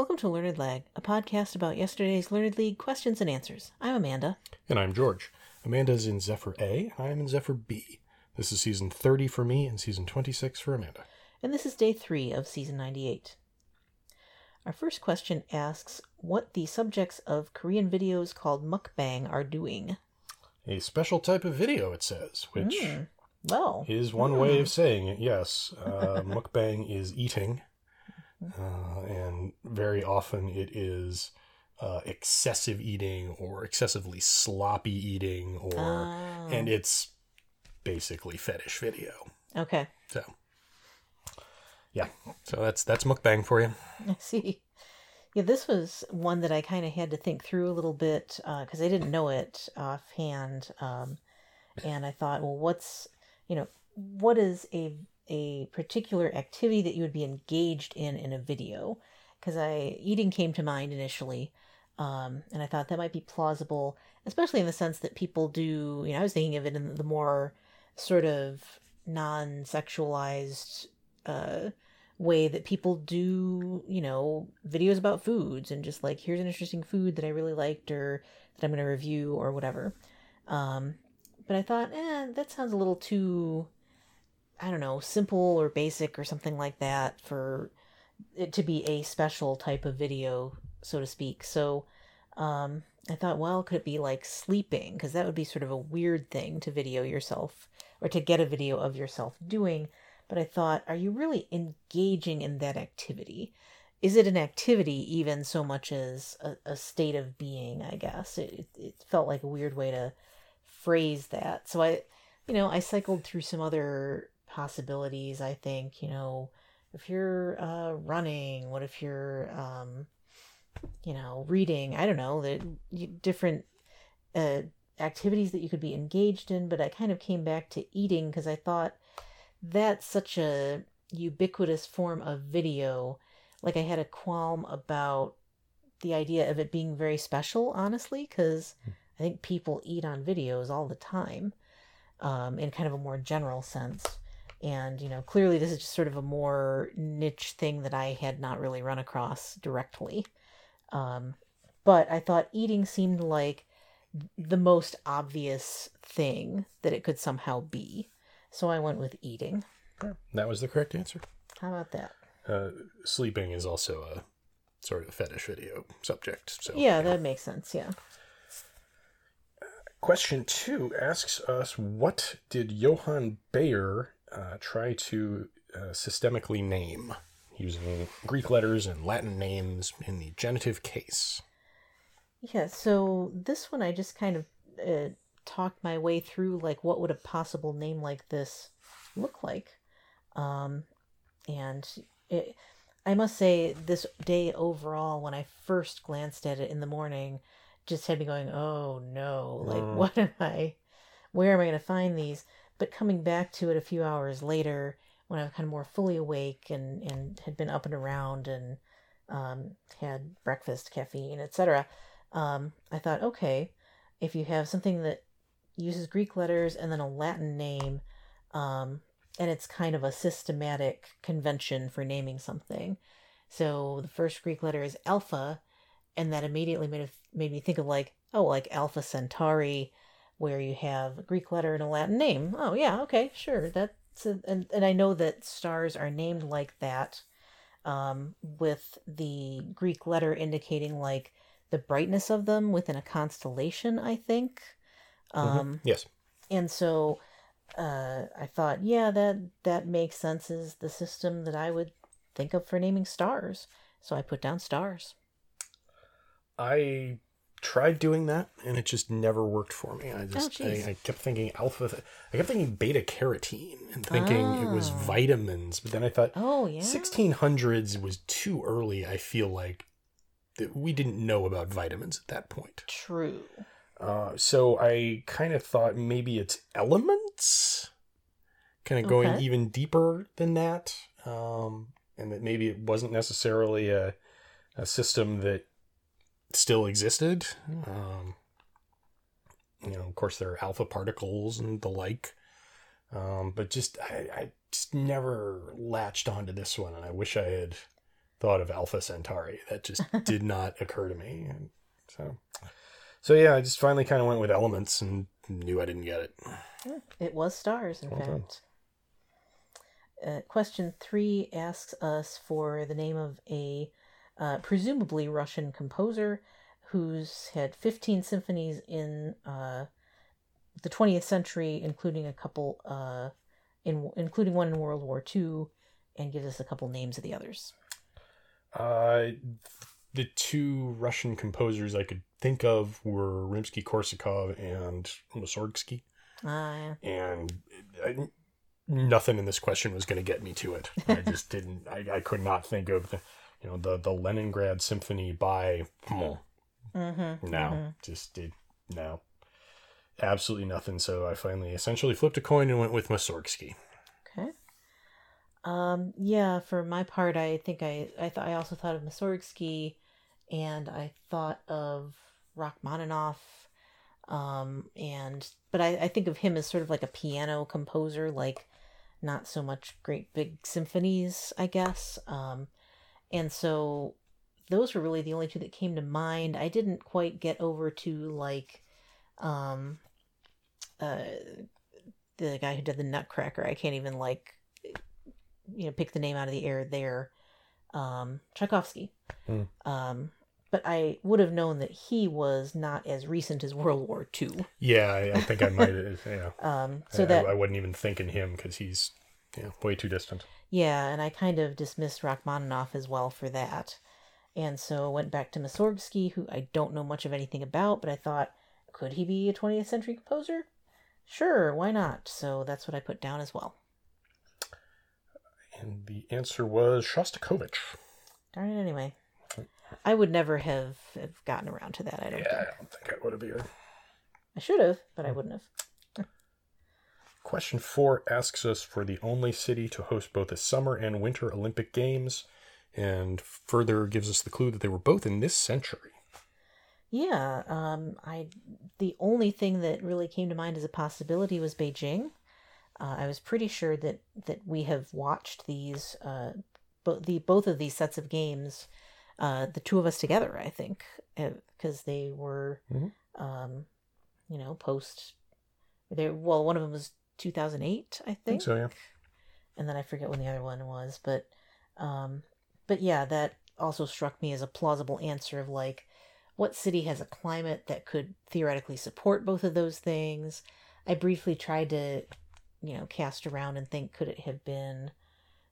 Welcome to Learned Lag, a podcast about yesterday's Learned League questions and answers. I'm Amanda. And I'm George. Amanda's in Zephyr A, I'm in Zephyr B. This is season 30 for me and season 26 for Amanda. And this is day three of season 98. Our first question asks what the subjects of Korean videos called mukbang are doing. A special type of video, it says, which Mm, Well, is one way of saying it, yes. Uh, mukbang is eating, uh, and very often it is uh, excessive eating or excessively sloppy eating, or Ah. and it's basically fetish video. okay. So, yeah, so that's that's mukbang for you. I see. Yeah, this was one that I kind of had to think through a little bit because I didn't know it offhand, um, and I thought, well, what's you know, what is a a particular activity that you would be engaged in in a video? Because I eating came to mind initially, um, and I thought that might be plausible, especially in the sense that people do. You know, I was thinking of it in the more sort of non-sexualized. Uh, way that people do, you know, videos about foods and just like, here's an interesting food that I really liked or that I'm going to review or whatever. Um, but I thought, eh, that sounds a little too, I don't know, simple or basic or something like that for it to be a special type of video, so to speak. So, um, I thought, well, could it be like sleeping? Because that would be sort of a weird thing to video yourself or to get a video of yourself doing but I thought, are you really engaging in that activity? Is it an activity even so much as a, a state of being? I guess it, it felt like a weird way to phrase that. So I, you know, I cycled through some other possibilities. I think, you know, if you're uh, running, what if you're, um, you know, reading? I don't know the different uh, activities that you could be engaged in. But I kind of came back to eating because I thought that's such a ubiquitous form of video. Like I had a qualm about the idea of it being very special, honestly, because I think people eat on videos all the time, um, in kind of a more general sense. And you know, clearly this is just sort of a more niche thing that I had not really run across directly. Um, but I thought eating seemed like the most obvious thing that it could somehow be. So I went with eating. That was the correct answer. How about that? Uh, sleeping is also a sort of fetish video subject. So Yeah, that makes sense. Yeah. Question two asks us, what did Johann Bayer uh, try to uh, systemically name using Greek letters and Latin names in the genitive case? Yeah, so this one I just kind of uh, talked my way through like what would a possible name like this look like. Um, and it, I must say, this day overall, when I first glanced at it in the morning, just had me going, oh no, like, Mm. what am I, where am I going to find these? But coming back to it a few hours later, when I was kind of more fully awake and, and had been up and around and um, had breakfast, caffeine, etc., um, I thought, okay, if you have something that uses Greek letters and then a Latin name, um, and it's kind of a systematic convention for naming something. So the first Greek letter is alpha, and that immediately made made me think of like oh like Alpha Centauri, where you have a Greek letter and a Latin name. Oh yeah, okay, sure. That's a, and and I know that stars are named like that, um, with the Greek letter indicating like the brightness of them within a constellation. I think. Um, Yes. and so uh, I thought, yeah, that that makes sense. Is the system that I would think of for naming stars. So I put down stars. I tried doing that and it just never worked for me. I just jeez. I, I kept thinking alpha I kept thinking beta carotene and thinking it was Ah. vitamins, but then I thought Oh yeah. 1600s was too early, I feel like that we didn't know about vitamins at that point. True. Uh, so I kind of thought maybe it's elements, kind of going Okay. even deeper than that, um, and that maybe it wasn't necessarily a, a system that still existed. Um, you know, of course, there are alpha particles and the like, um, but just I, I just never latched onto this one, and I wish I had thought of Alpha Centauri. That just did not occur to me. And so, so yeah, I just finally kind of went with elements and knew I didn't get it. It was stars, in Well fact. Uh, question three asks us for the name of a uh, presumably Russian composer who's had 15 symphonies in uh, the 20th century, including a couple, uh, in including one in World War II, and gives us a couple names of the others. Uh, the two Russian composers I could think of were Rimsky-Korsakov and Mussorgsky, Uh, and I, nothing in this question was going to get me to it. I just didn't. I, I could not think of the, you know, the the Leningrad Symphony by. hmm, mm-hmm, No, just did no, absolutely nothing. So I finally essentially flipped a coin and went with Mussorgsky. Okay. Um, yeah, for my part, I think I I thought I also thought of Mussorgsky, and I thought of Rachmaninoff, um, and but I, I think of him as sort of like a piano composer, like not so much great big symphonies, I guess. Um, and so those were really the only two that came to mind. I didn't quite get over to like, um, uh, the guy who did the Nutcracker. I can't even like you know pick the name out of the air there um tchaikovsky Hmm. um but i would have known that he was not as recent as world war ii Yeah, I, I think I might. have yeah. um so I, that I, wasn't even thinking him because he's yeah way too distant. yeah and i kind of dismissed rachmaninoff as well for that. And so went back to Mussorgsky, who i don't know much of anything about but i thought could he be a 20th century composer? Sure why not? So that's what i put down as well. And the answer was Shostakovich. darn it anyway. I would never have, have gotten around to that i don't Yeah, think. I don't think I would have either. i should have but i hmm. wouldn't have Question four asks us for the only city to host both the Summer and Winter Olympic Games, and further gives us the clue that they were both in this century. Yeah, um, I the only thing that really came to mind as a possibility was Beijing. Uh, I was pretty sure that that we have watched these, uh, both the both of these sets of games, uh, the two of us together. I think because they were, Mhm. um, you know, post. They well, one of them was two thousand eight, I I think think so, yeah. and then I forget when the other one was, but um but yeah, that also struck me as a plausible answer of like what city has a climate that could theoretically support both of those things. I briefly tried to, you know, cast around and think could it have been,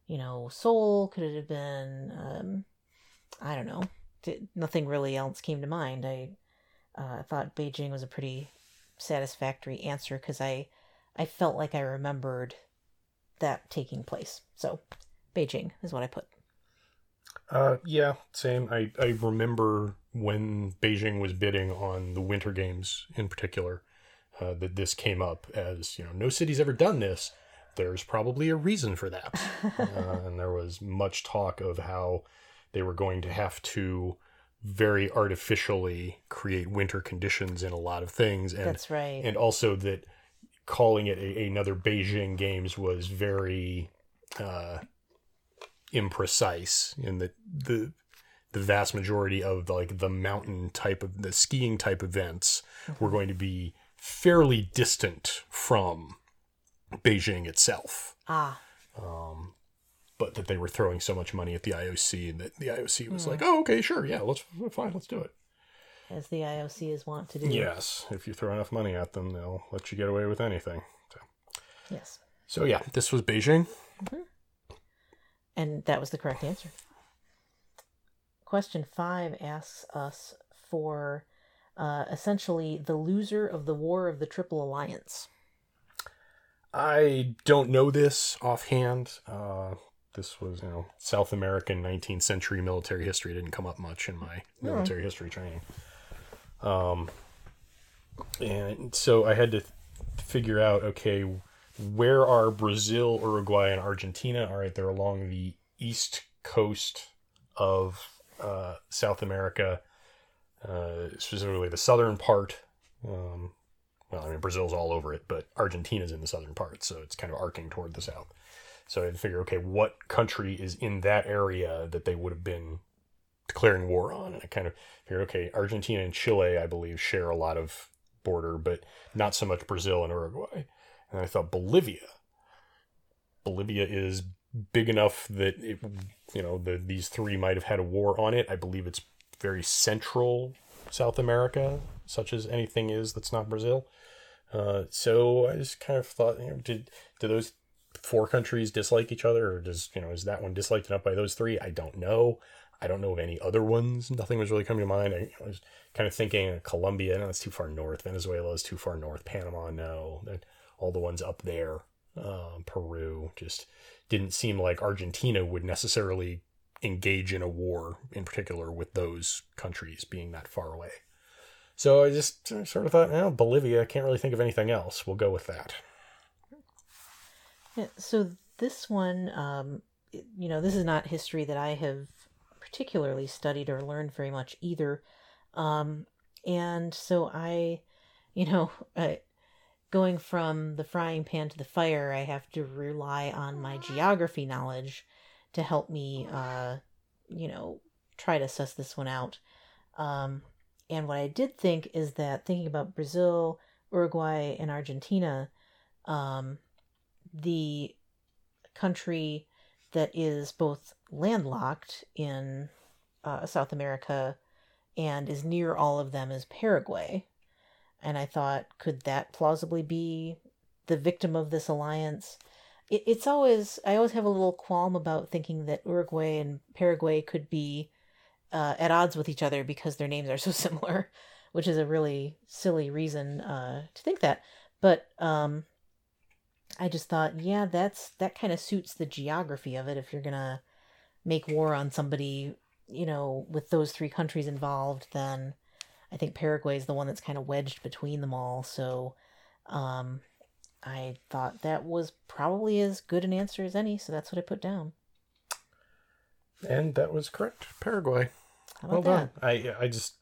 you know, Seoul? Could it have been um I don't know. Did, nothing really else came to mind. I uh, thought Beijing was a pretty satisfactory answer because I I felt like I remembered that taking place. So, Beijing is what I put. Uh, yeah, same. I, I remember when Beijing was bidding on the Winter Games in particular, uh, that this came up as, you know, no city's ever done this. There's probably a reason for that. uh, and there was much talk of how they were going to have to very artificially create winter conditions in a lot of things. And, That's right. and also that calling it a, another Beijing Games was very uh, imprecise in that the the vast majority of like the mountain type of the skiing type events were going to be fairly distant from Beijing itself. ah, Um, but that they were throwing so much money at the IOC and that the IOC was like, "Oh, okay, sure, yeah, let's fine, let's do it." As the IOC is wont to do. Yes, if you throw enough money at them, they'll let you get away with anything. So, Yes. so yeah, this was Beijing. And that was the correct answer. Question five asks us for uh, essentially the loser of the War of the Triple Alliance. I don't know this offhand. Uh, this was, you know, South American 19th century military history. It didn't come up much in my military history training. Um, and so I had to th- figure out, okay, where are Brazil, Uruguay, and Argentina? All right, they're along the east coast of uh, South America, uh, specifically the southern part. Um, well, I mean, Brazil's all over it, but Argentina's in the southern part, so it's kind of arcing toward the south. So I had to figure, okay, what country is in that area that they would have been declaring war on? And I kind of figured, okay, Argentina and Chile, I believe, share a lot of border, but not so much Brazil and Uruguay. And I thought Bolivia. Bolivia is big enough that it, you know, the, these three might have had a war on it. I believe it's very central South America, such as anything is that's not Brazil. Uh, so I just kind of thought, you know, did do those four countries dislike each other, or does you know is that one disliked enough by those three? I don't know. I don't know of any other ones. Nothing was really coming to mind. I, was kind of thinking Colombia, no, that's too far north. Venezuela is too far north. Panama, no. All the ones up there, um, Peru, just didn't seem like Argentina would necessarily engage in a war in particular with those countries being that far away. So I just sort of thought, well, Bolivia, I can't really think of anything else. We'll go with that. Yeah, so this one, um, you know, this is not history that I have particularly studied or learned very much either. Um, and so I, you know, I, going from the frying pan to the fire, I have to rely on my geography knowledge to help me, uh, you know, try to suss this one out. Um, and what I did think is that thinking about Brazil, Uruguay, and Argentina, um, the country that is both landlocked in uh, South America and is near all of them is Paraguay. And I thought, could that plausibly be the victim of this alliance? It, it's always, I always have a little qualm about thinking that Uruguay and Paraguay could be uh, at odds with each other because their names are so similar, which is a really silly reason uh, to think that. But um, I just thought, yeah, that's that kind of suits the geography of it. If you're gonna make war on somebody, you know, with those three countries involved, then I think Paraguay is the one that's kind of wedged between them all. So um, I thought that was probably as good an answer as any. So that's what I put down. And that was correct. Paraguay. well done. I I just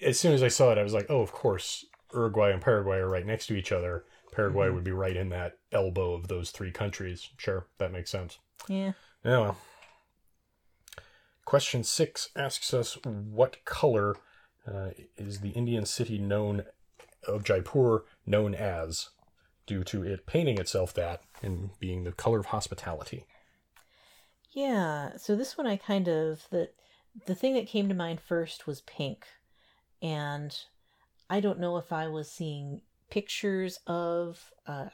as soon as I saw it, I was like, oh, of course, Uruguay and Paraguay are right next to each other. Paraguay mm-hmm. would be right in that elbow of those three countries. Sure, that makes sense. Yeah. Yeah. Well. Question six asks us what color uh, is the Indian city known of Jaipur known as, due to it painting itself that and being the color of hospitality. Yeah, so this one I kind of the the thing that came to mind first was pink, and I don't know if I was seeing pictures of. Uh,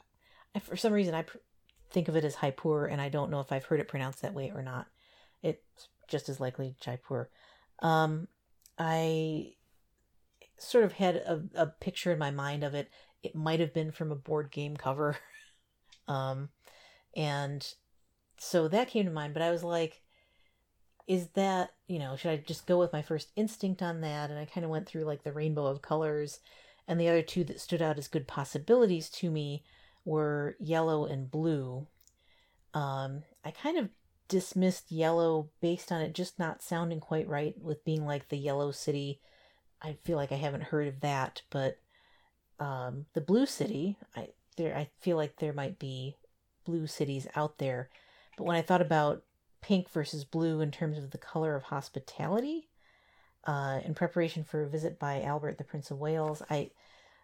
for some reason, I pr- think of it as Jaipur, and I don't know if I've heard it pronounced that way or not. It's just as likely Jaipur. Um, I sort of had a, a picture in my mind of it. It might have been from a board game cover. um, and so that came to mind, but I was like, is that, you know, should I just go with my first instinct on that? And I kind of went through like the rainbow of colors. And the other two that stood out as good possibilities to me were yellow and blue. Um, I kind of dismissed yellow based on it just not sounding quite right with being like the yellow city I feel like I haven't heard of that, but um, the Blue City, I there I feel like there might be blue cities out there. But when I thought about pink versus blue in terms of the color of hospitality, uh, in preparation for a visit by Albert, the Prince of Wales, I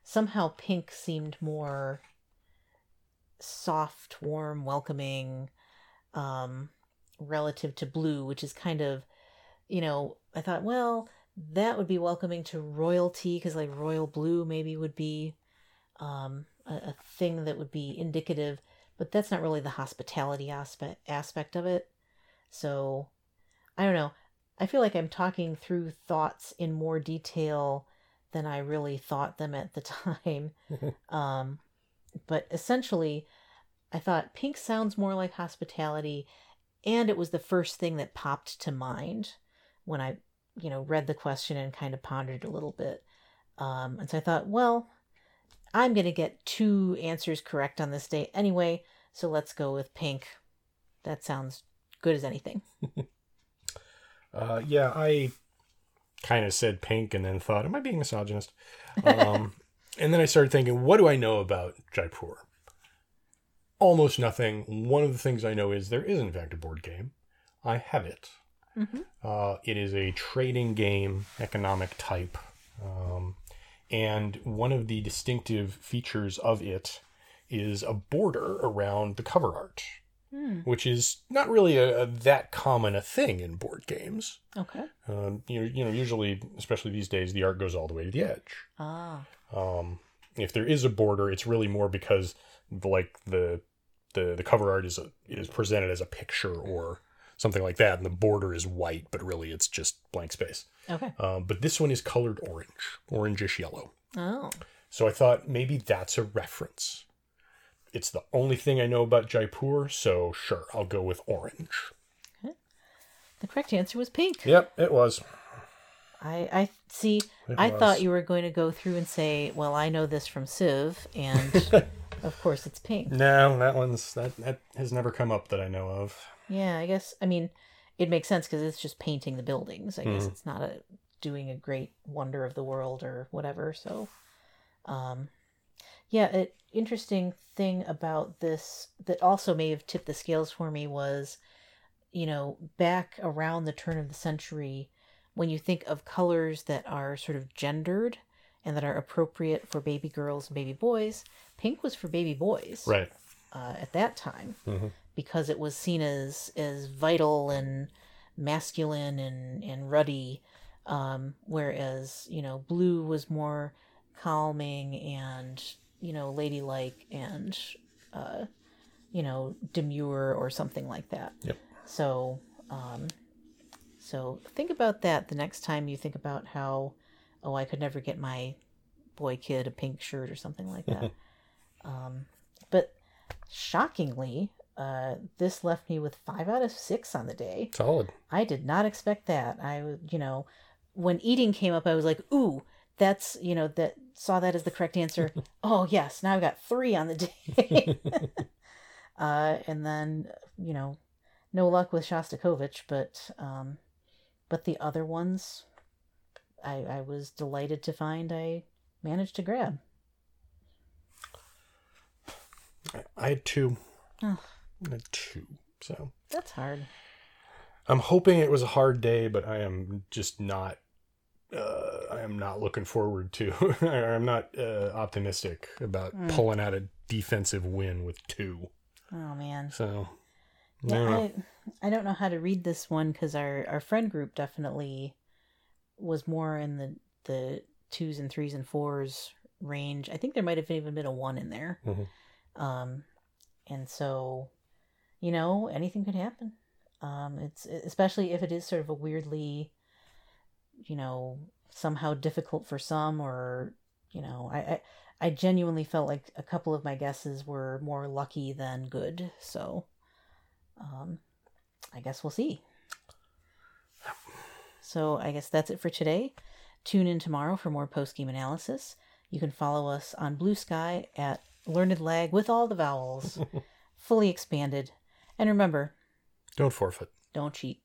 somehow pink seemed more soft, warm, welcoming, um, relative to blue, which is kind of, you know, I thought, well, that would be welcoming to royalty because like royal blue maybe would be um, a, a, thing that would be indicative but that's not really the hospitality aspect aspect of it. So i don't know i feel like i'm talking through thoughts in more detail than i really thought them at the time um, but essentially i thought pink sounds more like hospitality and it was the first thing that popped to mind when i you know, read the question and kind of pondered a little bit. Um, and so I thought, well, I'm going to get two answers correct on this day anyway, so let's go with pink. That sounds good as anything. uh, yeah, I kind of said pink and then thought, am I being misogynist? Um, and then I started thinking, what do I know about Jaipur? almost nothing. One of the things I know is there is, in fact, a board game. I have it. Mm-hmm. Uh, it is a trading game, economic type. Um, and one of the distinctive features of it is a border around the cover art, Hmm. which is not really a, a that common a thing in board games. Okay. Um, you know, you know, usually, especially these days, the art goes all the way to the edge. Ah. Um, if there is a border, it's really more because the, like the the the cover art is a, is presented as a picture or something like that, and the border is white, but really it's just blank space. Okay. Um, but this one is colored orange, orangish yellow. Oh. So I thought maybe that's a reference. It's the only thing I know about Jaipur, so sure, I'll go with orange. Okay. The correct answer was pink. Yep, it was. I, I see. It I was. thought you were going to go through and say, "Well, I know this from Civ," and of course it's pink. No, that one's that that has never come up that I know of. Yeah, I guess. I mean, it makes sense because it's just painting the buildings. I guess Mhm. it's not a doing a great wonder of the world or whatever. So, um, yeah, an interesting thing about this that also may have tipped the scales for me was, you know, back around the turn of the century, when you think of colors that are sort of gendered and that are appropriate for baby girls and baby boys, pink was for baby boys Right. uh, at that time Mhm. because it was seen as as vital and masculine and and ruddy um, whereas you know blue was more calming and you know ladylike and uh, you know demure or something like that Yep. so um, so think about that the next time you think about how oh i could never get my boy kid a pink shirt or something like that um, but shockingly, uh, this left me with five out of six on the day. Solid. I did not expect that. I, you know, when eating came up, I was like, ooh, that's, you know, that saw that as the correct answer. oh, yes, now I've got three on the day. uh, and then, you know, no luck with Shostakovich, but, um, but the other ones, I, I was delighted to find I managed to grab. I, had two. Oh. I had two. So That's hard. I'm hoping it was a hard day, but I am just not. Uh, I am not looking forward to. or I'm not uh, optimistic about Hmm. pulling out a defensive win with two. Oh, man. So Yeah, no. I, I don't know how to read this one because our, our friend group definitely was more in the, the twos and threes and fours range. I think there might have even been a one in there. Mhm. Um, and so, you know, anything could happen. Um, it's especially if it is sort of a weirdly, you know, somehow difficult for some, or you know, I, I I genuinely felt like a couple of my guesses were more lucky than good. So, um, I guess we'll see. So I guess that's it for today. Tune in tomorrow for more post game analysis. You can follow us on Blue Sky at Learned Lag with all the vowels, fully expanded. And remember, Don't forfeit. don't cheat.